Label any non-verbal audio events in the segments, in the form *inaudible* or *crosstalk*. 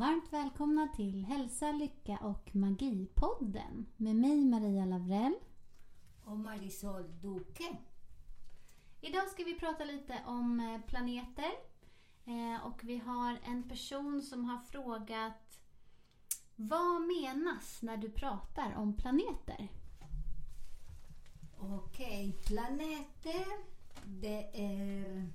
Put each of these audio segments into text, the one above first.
varmt välkomna till Hälsa, Lycka och Magi-podden med mig Maria Lavrell. Och Marisol Duque. Idag ska vi prata lite om eh, planeter Eh, och vi har en person som har frågat Vad menas när du pratar om planeter? Okej, planeter. Det är,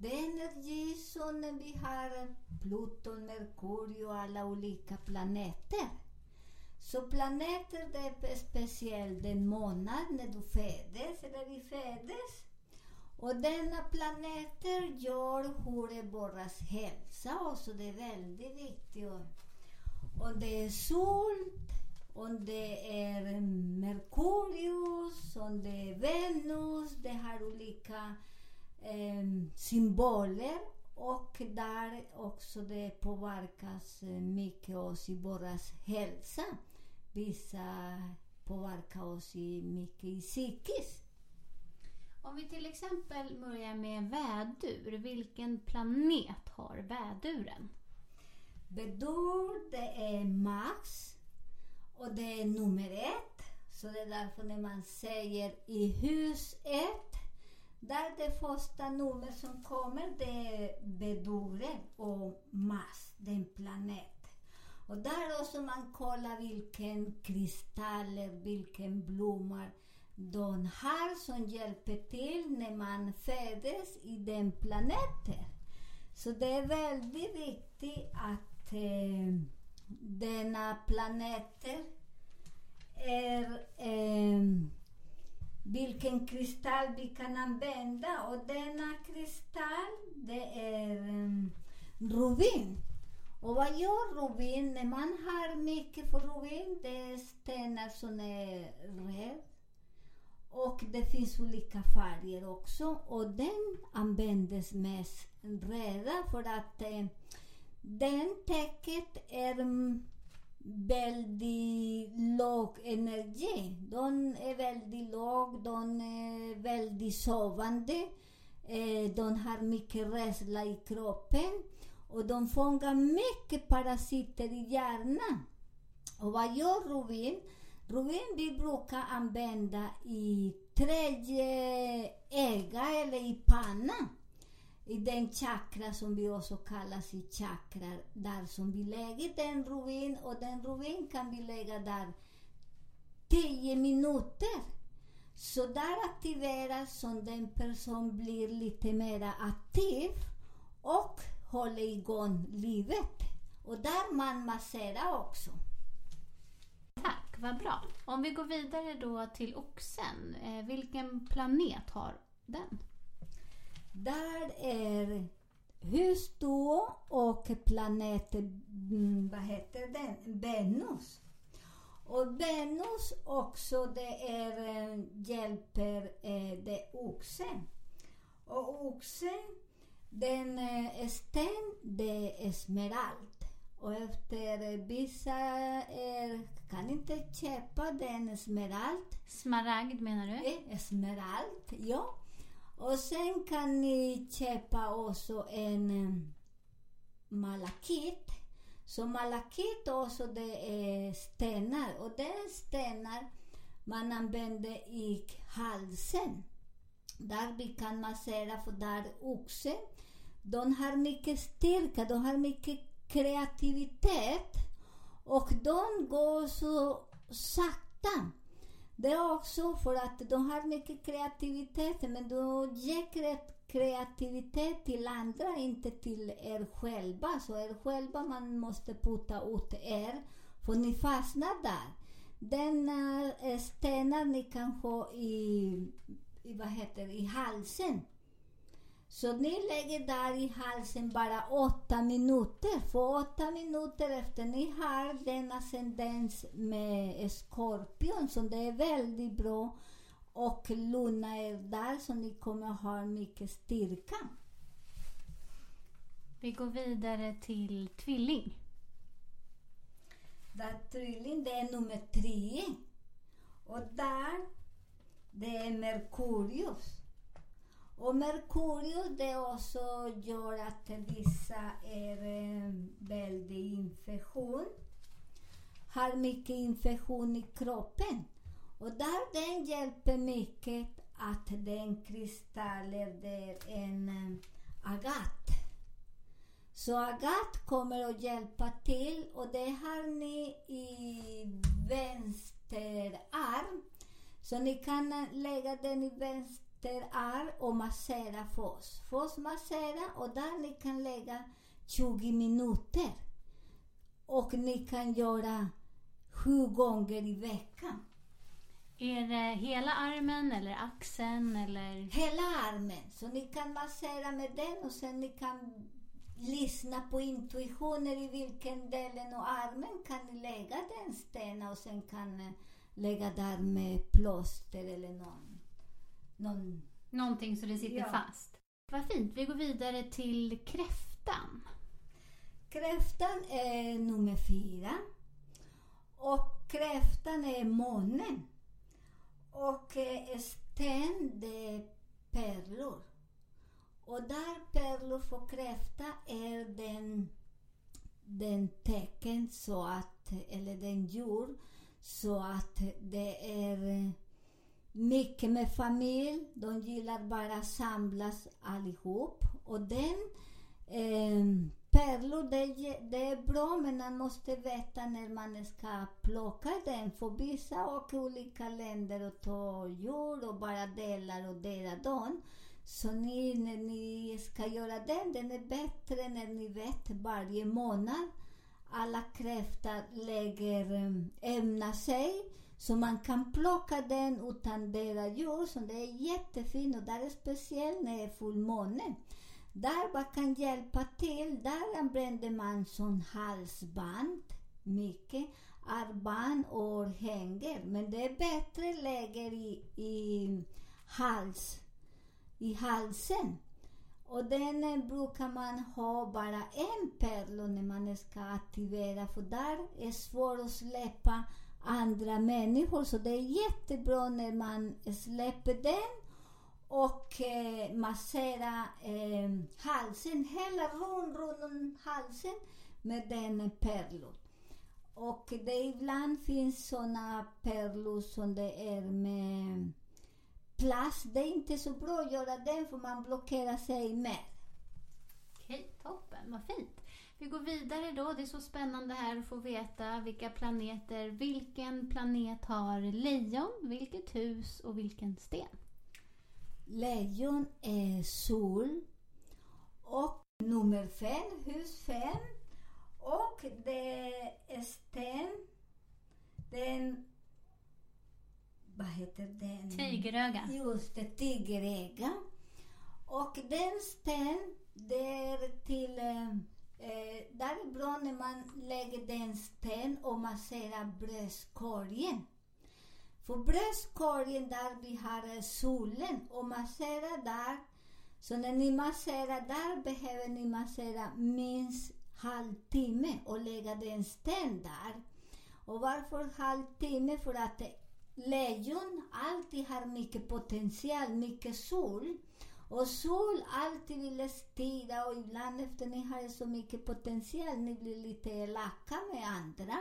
det är energi som när vi har Pluton, Merkurius och alla olika planeter. Så planeter det är speciellt den månad när du föddes eller vi föddes. Och denna planeter gör hur är våras hälsa och så det är väldigt viktigt. Om det är sol, om det är Merkurius, om det är Venus, det har olika eh, symboler och där också det påverkas eh, mycket oss i våras hälsa. Vissa påverkar oss i mycket i psykiskt. Om vi till exempel börjar med vädur, vilken planet har väduren? Bedur, det är Max och det är nummer ett. Så det är därför när man säger i hus ett, där det första nummer som kommer det är Bedure och Mars, den planet. Och där också man kollar vilken kristaller, vilken blommor de har som hjälper till när man föds i den planeten. Så det är väldigt viktigt att eh, denna planeter är eh, vilken kristall vi kan använda och denna kristall det är um, rubin. Och vad gör rubin? När man har mycket för rubin, det är stenar som är röda och det finns olika färger också och den användes mest röda för att eh, den täcket är um, väldigt låg energi. De är väldigt låg, de är väldigt sovande. Eh, de har mycket rädsla i kroppen och de fångar mycket parasiter i hjärnan. Och vad gör rubin? Rubin vi brukar använda i tredje öga eller i pannan. I den chakra som vi också kallar i chakra, där som vi lägger den rubin och den rubin kan vi lägga där 10 minuter. Så där aktiveras som den person blir lite mer aktiv och håller igång livet. Och där man masserar också. Tack, vad bra. Om vi går vidare då till oxen, eh, vilken planet har den? Där är hus då och planeten, mm, vad heter den, Venus. Och Venus också det är, eh, hjälper eh, det oxen. Och oxen, den eh, sten, det är smerald. Och efter vissa är, kan inte köpa den smerald. Smaragd menar du? Eh, Smerald, ja. Och sen kan ni köpa också en eh, malakit. Så malakit också det är stenar och det är stenar man använder i halsen. Där vi kan massera för där oxen, de har mycket styrka, de har mycket kreativitet och de går så sakta. Det är också för att de har mycket kreativitet men du ger kreativitet till andra, inte till er själva. Så er själva man måste putta ut er, för ni fastnar där. Den uh, stenar ni kan ha i, i, vad heter, i halsen. Så ni lägger där i halsen bara åtta minuter. För åtta minuter efter ni har den ascendens med skorpion, så det är väldigt bra och lugna er där så ni kommer ha mycket styrka. Vi går vidare till tvilling. Där tvilling, det är nummer tre. Och där, det är Merkurius. Och Merkurius det också gör att vissa är eh, väldigt infektion. Har mycket infektion i kroppen. Och där den hjälper mycket att den kristaller där en eh, agat. Så agat kommer att hjälpa till och det har ni i vänster arm. Så ni kan eh, lägga den i vänster arm och massera först. Först massera och där ni kan lägga 20 minuter. Och ni kan göra sju gånger i veckan. Är det hela armen eller axeln eller? Hela armen. Så ni kan massera med den och sen ni kan lyssna på intuitioner i vilken delen av armen kan ni lägga den stenen och sen kan lägga där med plåster eller någon, någon... Någonting så det sitter Ja. fast. Vad fint. Vi går vidare till kräftan. Kräftan är nummer fyra. Och kräftan är månen. Och eh, sten, det är pärlor. Och där pärlor för kräfta är den, den tecken så att, eller den djur, så att det är eh, mycket med familj. De gillar bara samlas allihop. Och den eh, pärlor, det, det är bra men man måste veta när man ska plocka den. För vissa åker olika länder och tar jord och bara delar och delar dem. Så ni, när ni ska göra den, den är bättre när ni vet varje månad alla kräftor lägger eh, ämnar sig så man kan plocka den utan deras djur. Så det är jättefint och där är speciellt när det är fullmåne. Där man kan hjälpa till, där använder man som halsband mycket, armband och hänger. Men det är bättre läger i, i, hals, i halsen. Och den brukar man ha bara en pärla när man ska aktivera för där är svårt att släppa andra människor. Så det är jättebra när man släpper den och eh, massera eh, halsen, hela runt, runt halsen med den pärlor. Och det ibland finns såna pärlor som det är med plast. Det är inte så bra att göra den för man blockerar sig mer. Okej, toppen. Vad fint. Vi går vidare då. Det är så spännande här att få veta vilka planeter. Vilken planet har lejon, vilket hus och vilken sten? Lejon är sol. Och nummer fem, hus fem. Och det är sten. Den... Vad heter den? Tigeröga. Just det, tigeröga. Och den sten, det är till... Eh, där är bra när man lägger den spänn och masserar bröstkorgen. För bröstkorgen där vi har solen och massera där. Så när ni masserar där behöver ni massera minst halvtimme och lägga den sten där. Och varför halvtimme? För att lejon alltid har mycket potential, mycket sol. Och sol alltid vill styra och ibland efter ni har så mycket potential, ni blir lite elaka med andra.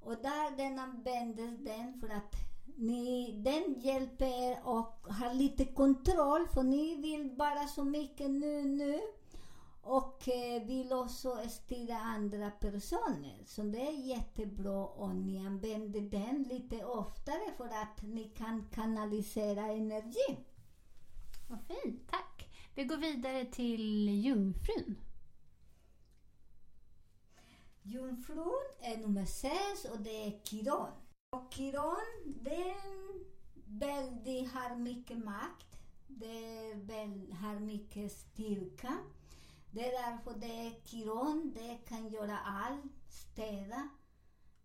Och där den användes den för att ni, den hjälper er och har lite kontroll för ni vill bara så mycket nu, nu och eh, vill också styra andra personer. Så det är jättebra om ni använder den lite oftare för att ni kan kanalisera energi. Vad fint, tack. Vi går vidare till jungfrun. Jungfrun är nummer sex och det är Kiron. Och Kiron, den väldigt, har mycket makt. Det väl, har mycket styrka. Det är därför det är Kiron, det kan göra allt. Städa,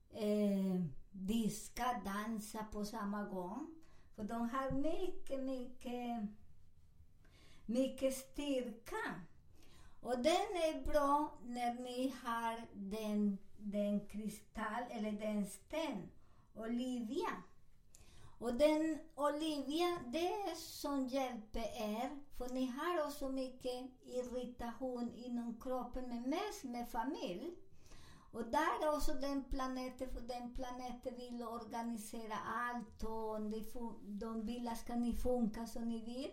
eh, diska, dansa på samma gång. För de har mycket, mycket, mycket styrka. Och den är bra när ni har den, den kristall eller den sten, Olivia. Och den Olivia, det är som hjälper er, för ni har också mycket irritation inom kroppen, men mest med familj. Och där är också den planeten, för den planeten vill organisera allt och de, de vill att ska ni funka som ni vill.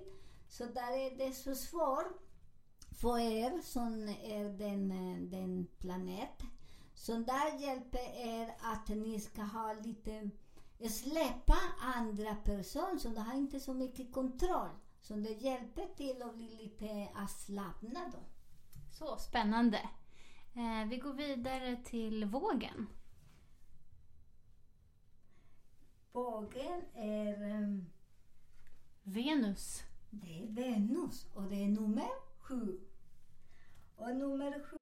Så där är det så svårt för er som är den, den planet. Så där hjälper er att ni ska ha lite, släppa andra personer, så de har inte så mycket kontroll. Så det hjälper till att bli lite avslappnad. Så spännande. Eh, vi går vidare till vågen. Vågen är... Um, Venus. Det är Venus och det är nummer sju. Och nummer sju...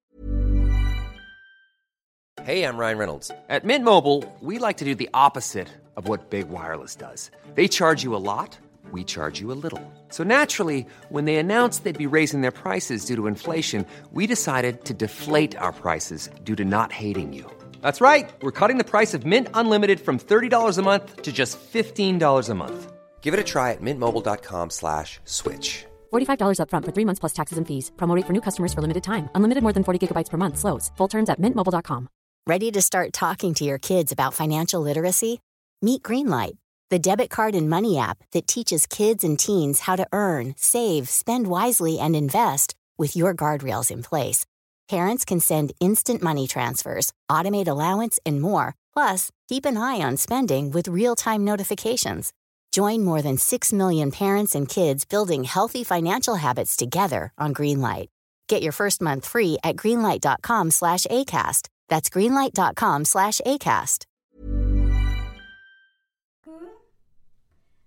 Hey, I'm Ryan Reynolds. At Mint Mobile, we like to do the opposite of what Big Wireless does. They charge you a lot, we charge you a little. So naturally, when they announced they'd be raising their prices due to inflation, we decided to deflate our prices due to not hating you. That's right. We're cutting the price of Mint Unlimited from $30 a month to just $15 a month. Give it a try at mintmobile.com slash switch. $45 upfront for three months plus taxes and fees. Promo rate for new customers for limited time. Unlimited more than 40 gigabytes per month. Slows. Full terms at mintmobile.com. Ready to start talking to your kids about financial literacy? Meet Greenlight, the debit card and money app that teaches kids and teens how to earn, save, spend wisely, and invest with your guardrails in place. Parents can send instant money transfers, automate allowance, and more. Plus, keep an eye on spending with real time notifications. Join more than 6 million parents and kids building healthy financial habits together on Greenlight. Get your first month free at greenlight.com slash ACAST. That's greenlight.com slash ACAST.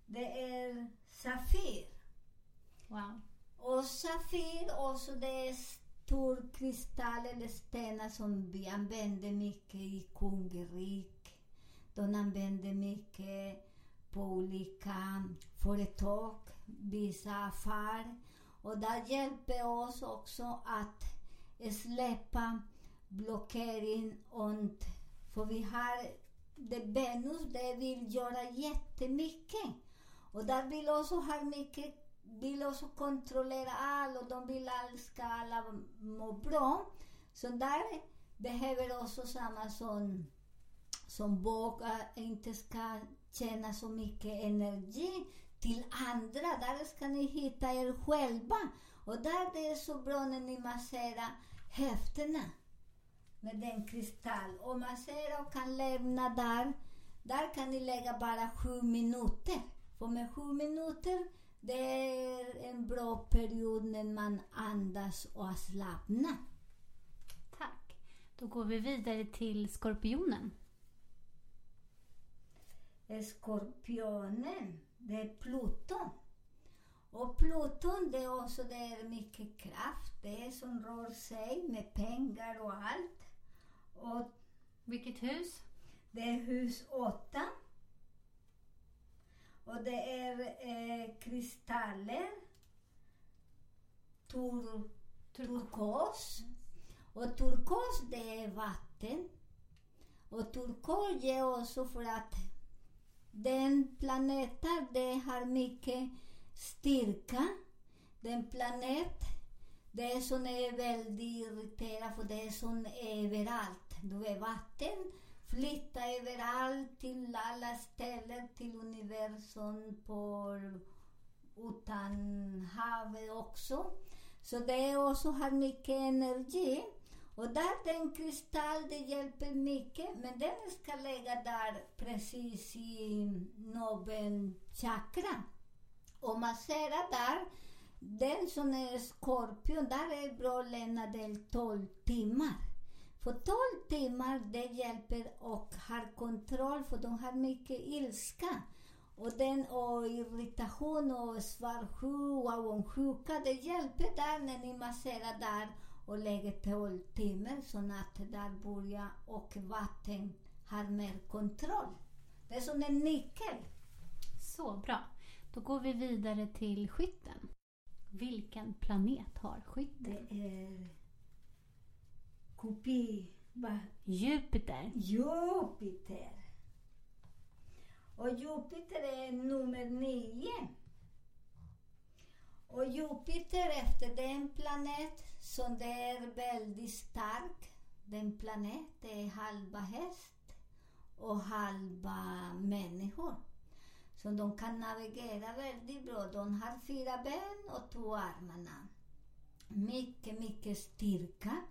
Det är Safir. Wow. Och Safir också det är stor kristall eller stenar som vi använder mycket i kungarik. De använder mycket på olika företag, vissa affärer. Och det hjälper oss också att släppa blockering Och, För vi har det Venus, det vill göra jättemycket. Och där vill också ha mycket, vill också kontrollera allt och de vill att ska alla må bra. Så där behöver också samma som, som vågar eh, inte ska tjäna så mycket energi till andra. Där ska ni hitta er själva. Och där det är så bra när ni masserar höfterna med den kristall. Och massera och kan lämna där. Där kan ni lägga bara sju minuter. För med sju minuter, det är en bra period när man andas och slappnar. Tack. Då går vi vidare till skorpionen. Skorpionen, det är Pluton. Och Pluton, det är också det är mycket kraft. Det är som rör sig med pengar och allt. Och Vilket hus? det är hus 8. Och det är eh, kristaller. Tur, turkos. Och turkos, det är vatten. Och turkos ger också för att den planeten, det har mycket styrka. Den planet, det är som är väldigt irriterad för det är som överallt. Du är vatten, flytta överallt till alla ställen, till universum, på, utan havet också. Så det också har mycket energi. Och där den kristall, det hjälper mycket, men den ska lägga där precis i nobben chakra. Och massera där den som är skorpion, där är bra att lämna den 12 timmar. För 12 timmar det hjälper och har kontroll för de har mycket ilska. Och den och irritation och svartsjuka och avundsjuka, det hjälper där när ni masserar där och lägger 12 timmar så att där börjar och vatten har mer kontroll. Det är som en nyckel. Så bra. Då går vi vidare till skytten. Vilken planet har skytten? Det är kopi... Va? Jupiter. Jupiter. Och Jupiter är nummer nio. Och Jupiter efter den planet som det är väldigt stark. Den planet det är halva häst och halva människor. Så de kan navigera väldigt bra. De har fyra ben och två armarna. Mycket, mycket styrka.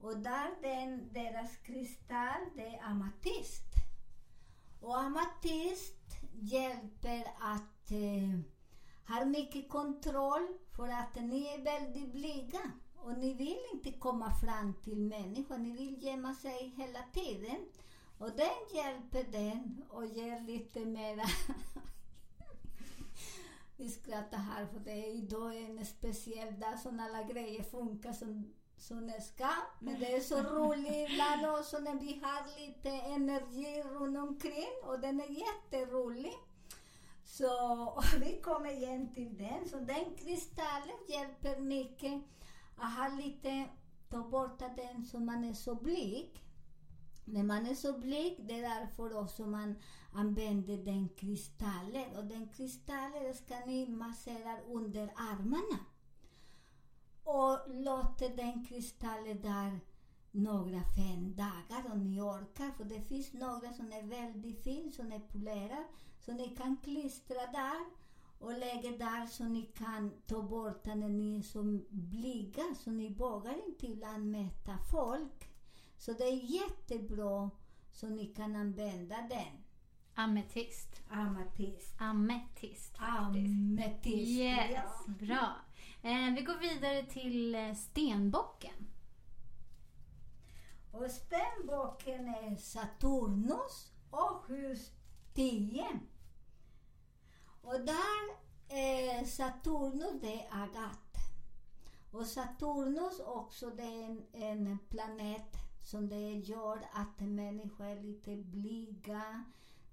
Och där den, deras kristall, det är amatist. Och amatist hjälper att eh, har mycket kontroll för att ni är väldigt blyga. Och ni vill inte komma fram till människor, ni vill gömma sig hela tiden. Och den hjälper den och ger lite mera *laughs* Vi skrattar här för det är idag en speciell dag som alla grejer funkar som, som det ska. Men det är så roligt ibland också när vi har lite energi runt omkring och den är jätterolig. Så *laughs* vi kommer igen till den. Så den kristallen hjälper mycket att ha lite, ta bort den så man är så blyg. När man är så blyg, det är därför också man använder den kristallen. Och den kristallen ska ni massera under armarna. Och låter den kristallen där några fem dagar om ni orkar. För det finns några som är väldigt fin, som är polerad. Så ni kan klistra där och lägga där så ni kan ta bort när ni är så blyga så ni vågar inte ibland mäta folk. Så det är jättebra så ni kan använda den. Ametist. Ametist. Ametist. faktiskt. Ametist. Yes, Ja. bra. Eh, vi går vidare till eh, stenbocken. Och stenbocken är Saturnus och hus 10. Och där är Saturnus, det är Agat. Och Saturnus också, det är en, en planet som det gör att människor är lite blyga.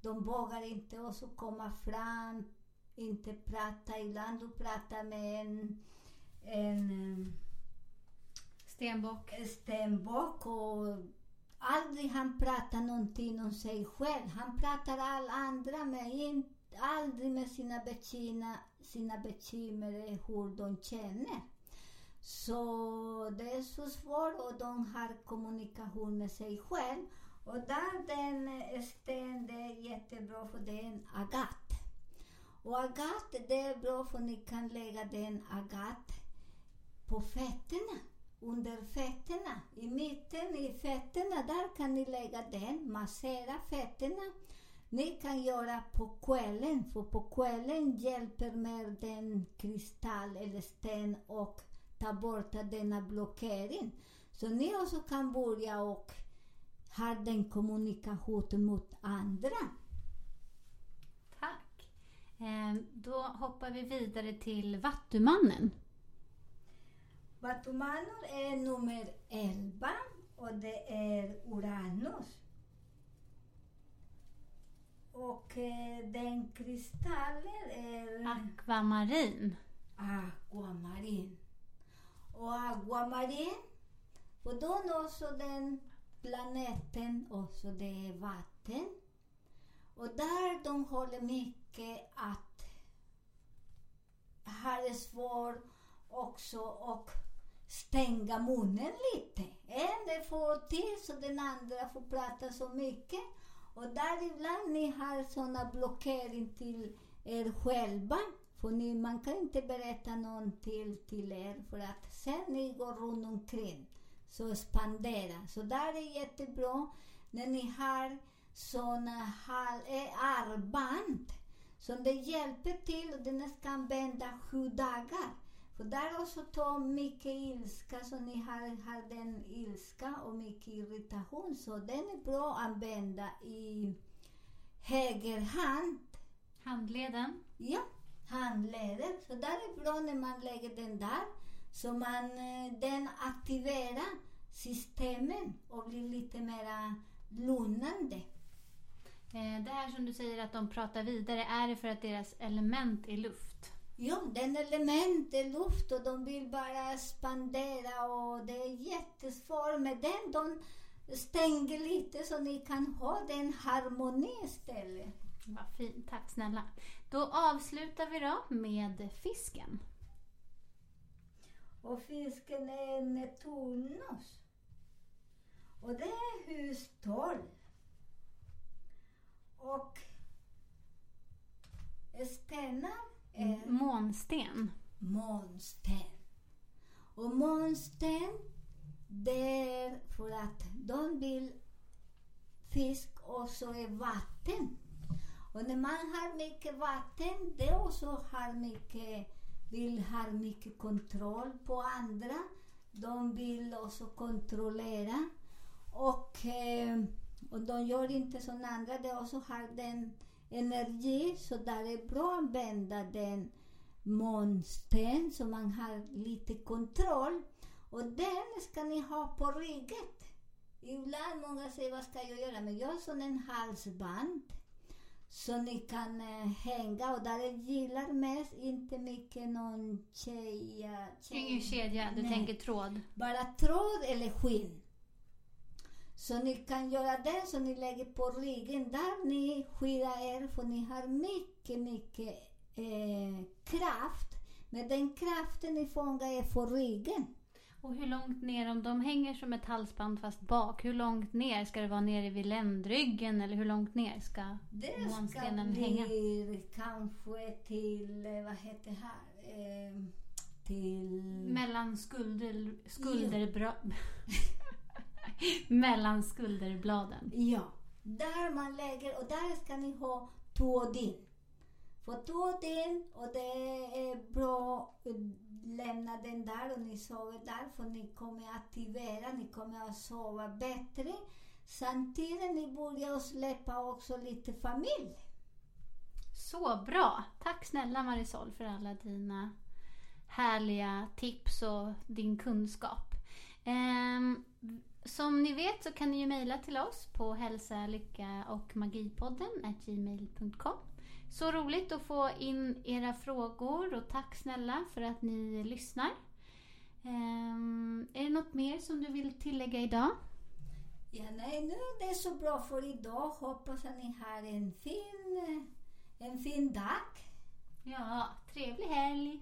De vågar inte också komma fram, inte prata. Ibland du pratar med en, en Stenbock. stenbock och aldrig han pratar någonting om sig själv. Han pratar all andra men inte aldrig med sina bekymmer, sina bekymmer hur de känner. Så det är så svårt och de har kommunikation med sig själv. Och där den eh, sten, det är jättebra för det är en agat. Och agat, det är bra för ni kan lägga den agat på fötterna, under fötterna. I mitten i fötterna, där kan ni lägga den, massera fötterna. Ni kan göra på kvällen, för på kvällen hjälper med den kristall eller sten och ta bort denna blockering. Så ni också kan börja och ha den kommunikation mot andra. Tack. Ehm, då hoppar vi vidare till Vattumannen. Batumanor är nummer 11 och det är Uranus. Och eh, den kristallen är Akvamarin. aquamarin. Och aquamarin, och då också den planeten, också det är vatten. Och där de håller mycket att ha det svårt också och stänga munnen lite. En får till så den andra får prata så mycket. Och där ibland ni har sådana blockering till er själva. För ni, man kan inte berätta någonting till er för att sen ni går runt omkring så expandera. Så där är jättebra när ni har sådana hal- eh, armband som det hjälper till och den ska använda sju dagar. För där också tar mycket ilska, så ni har, har den ilska och mycket irritation. Så den är bra att använda i höger hand. Handleden. Ja, handleden. Så där är bra när man lägger den där. Så man, eh, den aktiverar systemen och blir lite mera lugnande. Eh, Det här som du säger att de pratar vidare, är det för att deras element är luft? Ja, den element är luft och de vill bara spandera och det är jättesvårt med den. De stänger lite så ni kan ha den harmoni istället. Vad fint, tack snälla. Då avslutar vi då med fisken. Och fisken är en turnus. Och det är hus 12. Och stenar är Månsten. månsten. Och månsten, det är för att de vill fisk också är vatten. Och när man har mycket vatten, det också har mycket, vill ha mycket kontroll på andra. De vill också kontrollera. Och, eh, och de gör inte som andra, de också har den energi, så där är bra att använda den månsten så man har lite kontroll. Och den ska ni ha på ryggen. Ibland många säger vad ska jag göra? Men jag har sån en halsband. Så ni kan eh, hänga och där jag gillar mest inte mycket någon tjej... eh, tjej Ingen kedja, du Nej. tänker tråd. bara tråd eller skinn. Så ni kan göra det så ni lägger på ryggen där ni skyddar er för ni har mycket, mycket eh, kraft. Men den kraften ni fångar är på ryggen. Och hur långt ner, om de hänger som ett halsband fast bak, hur långt ner? Ska det vara nere vid ländryggen eller hur långt ner ska Det ska månstenen hänga? bli kanske till, eh, vad heter det här, eh, till... Mellan skulder, skulderbra... *laughs* Mellan skulderbladen. Ja, där man lägger och där ska ni ha tuodin. För tuodin och det är bra att lämna den där och ni sover där för ni kommer aktivera, ni kommer att sova bättre. Samtidigt ni börjar att släppa också lite familj. Så bra! Tack snälla Marisol för alla dina härliga tips och din kunskap. Ehm, som ni vet så kan ni ju mejla till oss på hälsa, lycka och magipodden gmail.com. Så roligt att få in era frågor och tack snälla för att ni lyssnar. Ehm, är det något mer som du vill tillägga idag? Ja, nej, nu är det så bra för idag. Hoppas att ni har en fin, en fin dag. Ja, trevlig helg!